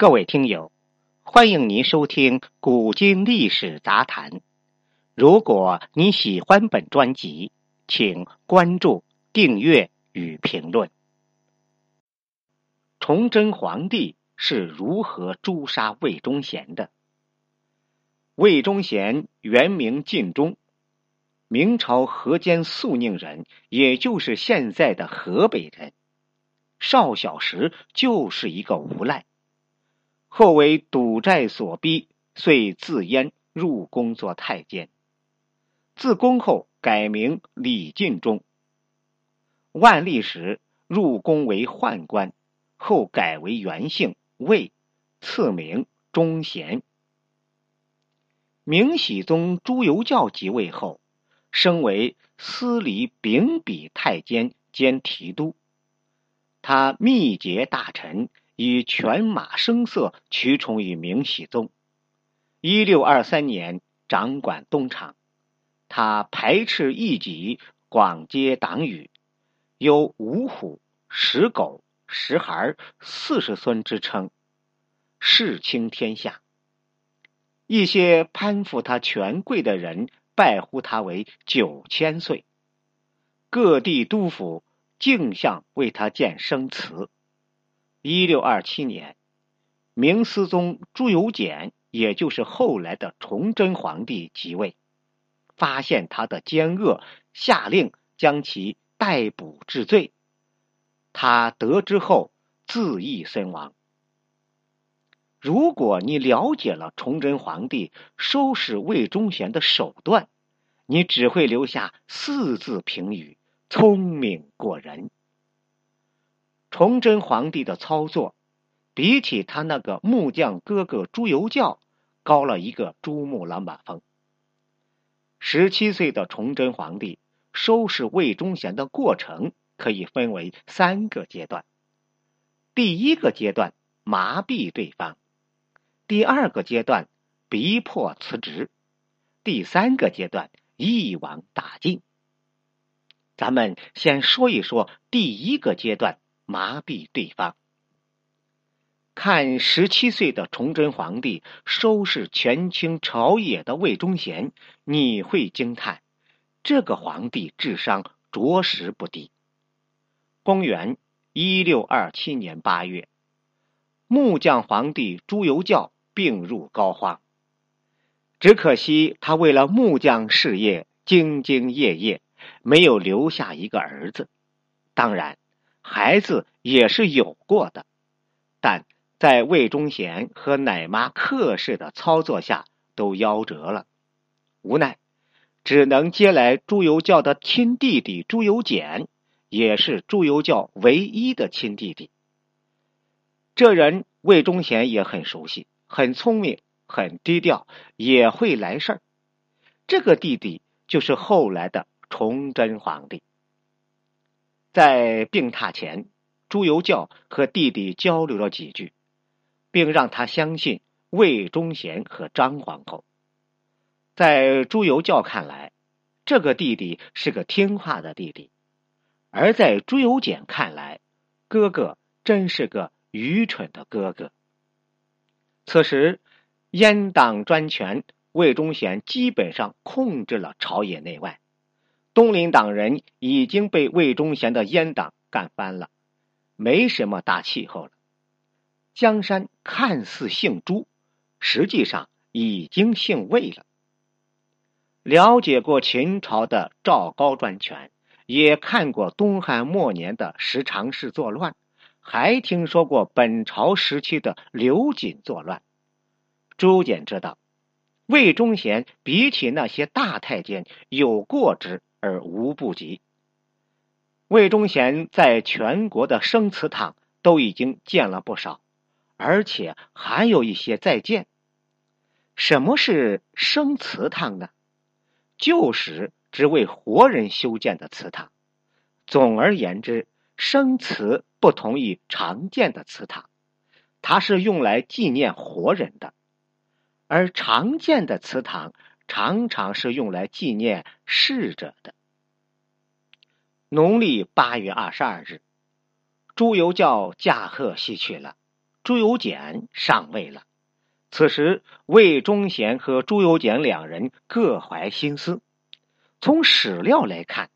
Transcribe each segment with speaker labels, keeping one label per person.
Speaker 1: 各位听友，欢迎您收听《古今历史杂谈》。如果你喜欢本专辑，请关注、订阅与评论。崇祯皇帝是如何诛杀魏忠贤的？魏忠贤原名晋忠，明朝河间肃宁人，也就是现在的河北人。少小时就是一个无赖。后为赌债所逼，遂自阉入宫做太监。自宫后改名李进忠。万历时入宫为宦官，后改为原姓魏，赐名忠贤。明熹宗朱由校即位后，升为司礼秉笔太监兼提督。他密结大臣。以犬马声色驱宠于明熹宗。一六二三年，掌管东厂，他排斥异己，广结党羽，有五虎、十狗、十孩、四十孙之称，世倾天下。一些攀附他权贵的人拜呼他为九千岁，各地督府竞相为他建生祠。一六二七年，明思宗朱由检，也就是后来的崇祯皇帝即位，发现他的奸恶，下令将其逮捕治罪。他得知后自缢身亡。如果你了解了崇祯皇帝收拾魏忠贤的手段，你只会留下四字评语：聪明过人。崇祯皇帝的操作，比起他那个木匠哥哥朱由校，高了一个珠穆朗玛峰。十七岁的崇祯皇帝收拾魏忠贤的过程可以分为三个阶段：第一个阶段麻痹对方；第二个阶段逼迫辞职；第三个阶段一网打尽。咱们先说一说第一个阶段。麻痹对方。看十七岁的崇祯皇帝收拾权倾朝野的魏忠贤，你会惊叹：这个皇帝智商着实不低。公元一六二七年八月，木匠皇帝朱由校病入膏肓，只可惜他为了木匠事业兢兢业业，没有留下一个儿子。当然。孩子也是有过的，但在魏忠贤和奶妈克氏的操作下，都夭折了。无奈，只能接来朱由校的亲弟弟朱由检，也是朱由校唯一的亲弟弟。这人魏忠贤也很熟悉，很聪明，很低调，也会来事儿。这个弟弟就是后来的崇祯皇帝。在病榻前，朱由校和弟弟交流了几句，并让他相信魏忠贤和张皇后。在朱由校看来，这个弟弟是个听话的弟弟；而在朱由检看来，哥哥真是个愚蠢的哥哥。此时，阉党专权，魏忠贤基本上控制了朝野内外。东林党人已经被魏忠贤的阉党干翻了，没什么大气候了。江山看似姓朱，实际上已经姓魏了。了解过秦朝的赵高专权，也看过东汉末年的十常侍作乱，还听说过本朝时期的刘瑾作乱。朱简知道，魏忠贤比起那些大太监有过之。而无不及。魏忠贤在全国的生祠堂都已经建了不少，而且还有一些在建。什么是生祠堂呢？旧时只为活人修建的祠堂。总而言之，生祠不同于常见的祠堂，它是用来纪念活人的，而常见的祠堂。常常是用来纪念逝者的。农历八月二十二日，朱由校驾鹤西去了。朱由检上位了。此时，魏忠贤和朱由检两人各怀心思。从史料来看，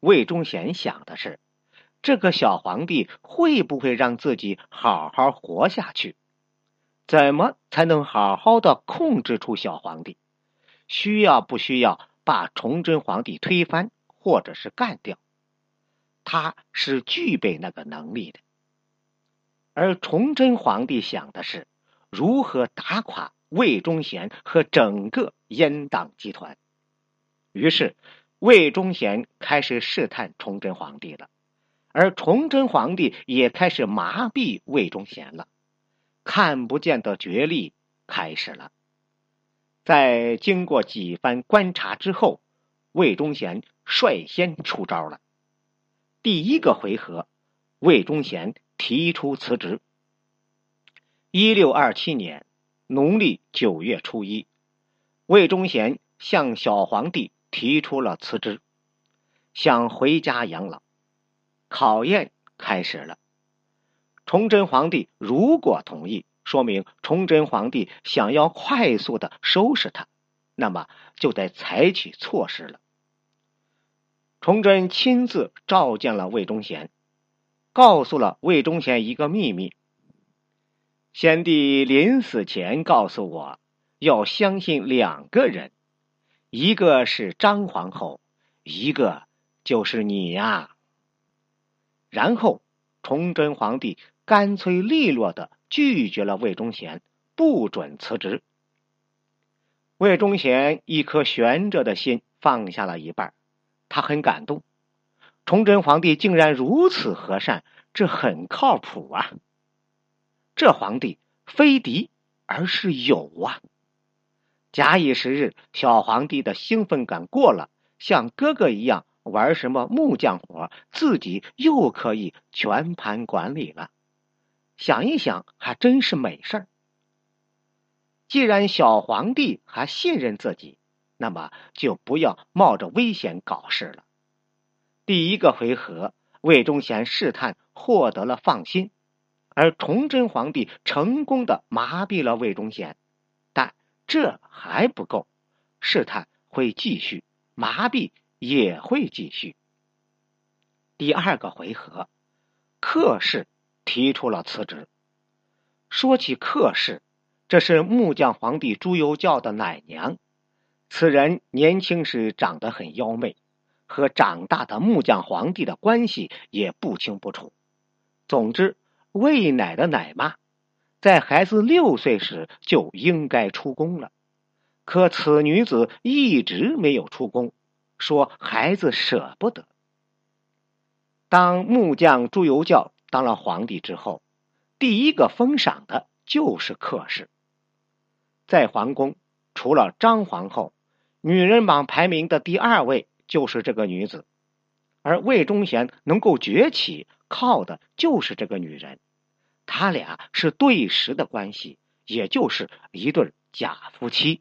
Speaker 1: 魏忠贤想的是：这个小皇帝会不会让自己好好活下去？怎么才能好好的控制住小皇帝？需要不需要把崇祯皇帝推翻，或者是干掉？他是具备那个能力的。而崇祯皇帝想的是。如何打垮魏忠贤和整个阉党集团？于是，魏忠贤开始试探崇祯皇帝了，而崇祯皇帝也开始麻痹魏忠贤了。看不见的角力开始了。在经过几番观察之后，魏忠贤率先出招了。第一个回合，魏忠贤提出辞职。一六二七年农历九月初一，魏忠贤向小皇帝提出了辞职，想回家养老。考验开始了。崇祯皇帝如果同意，说明崇祯皇帝想要快速的收拾他，那么就得采取措施了。崇祯亲自召见了魏忠贤，告诉了魏忠贤一个秘密。先帝临死前告诉我，要相信两个人，一个是张皇后，一个就是你呀。然后，崇祯皇帝干脆利落的拒绝了魏忠贤，不准辞职。魏忠贤一颗悬着的心放下了一半，他很感动，崇祯皇帝竟然如此和善，这很靠谱啊。这皇帝非敌，而是友啊！假以时日，小皇帝的兴奋感过了，像哥哥一样玩什么木匠活，自己又可以全盘管理了。想一想，还真是美事儿。既然小皇帝还信任自己，那么就不要冒着危险搞事了。第一个回合，魏忠贤试探获得了放心。而崇祯皇帝成功的麻痹了魏忠贤，但这还不够，试探会继续，麻痹也会继续。第二个回合，克氏提出了辞职。说起克氏，这是木匠皇帝朱由校的奶娘，此人年轻时长得很妖媚，和长大的木匠皇帝的关系也不清不楚。总之。喂奶的奶妈，在孩子六岁时就应该出宫了，可此女子一直没有出宫，说孩子舍不得。当木匠朱由校当了皇帝之后，第一个封赏的就是克氏。在皇宫，除了张皇后，女人榜排名的第二位就是这个女子，而魏忠贤能够崛起，靠的就是这个女人。他俩是对食的关系，也就是一对假夫妻。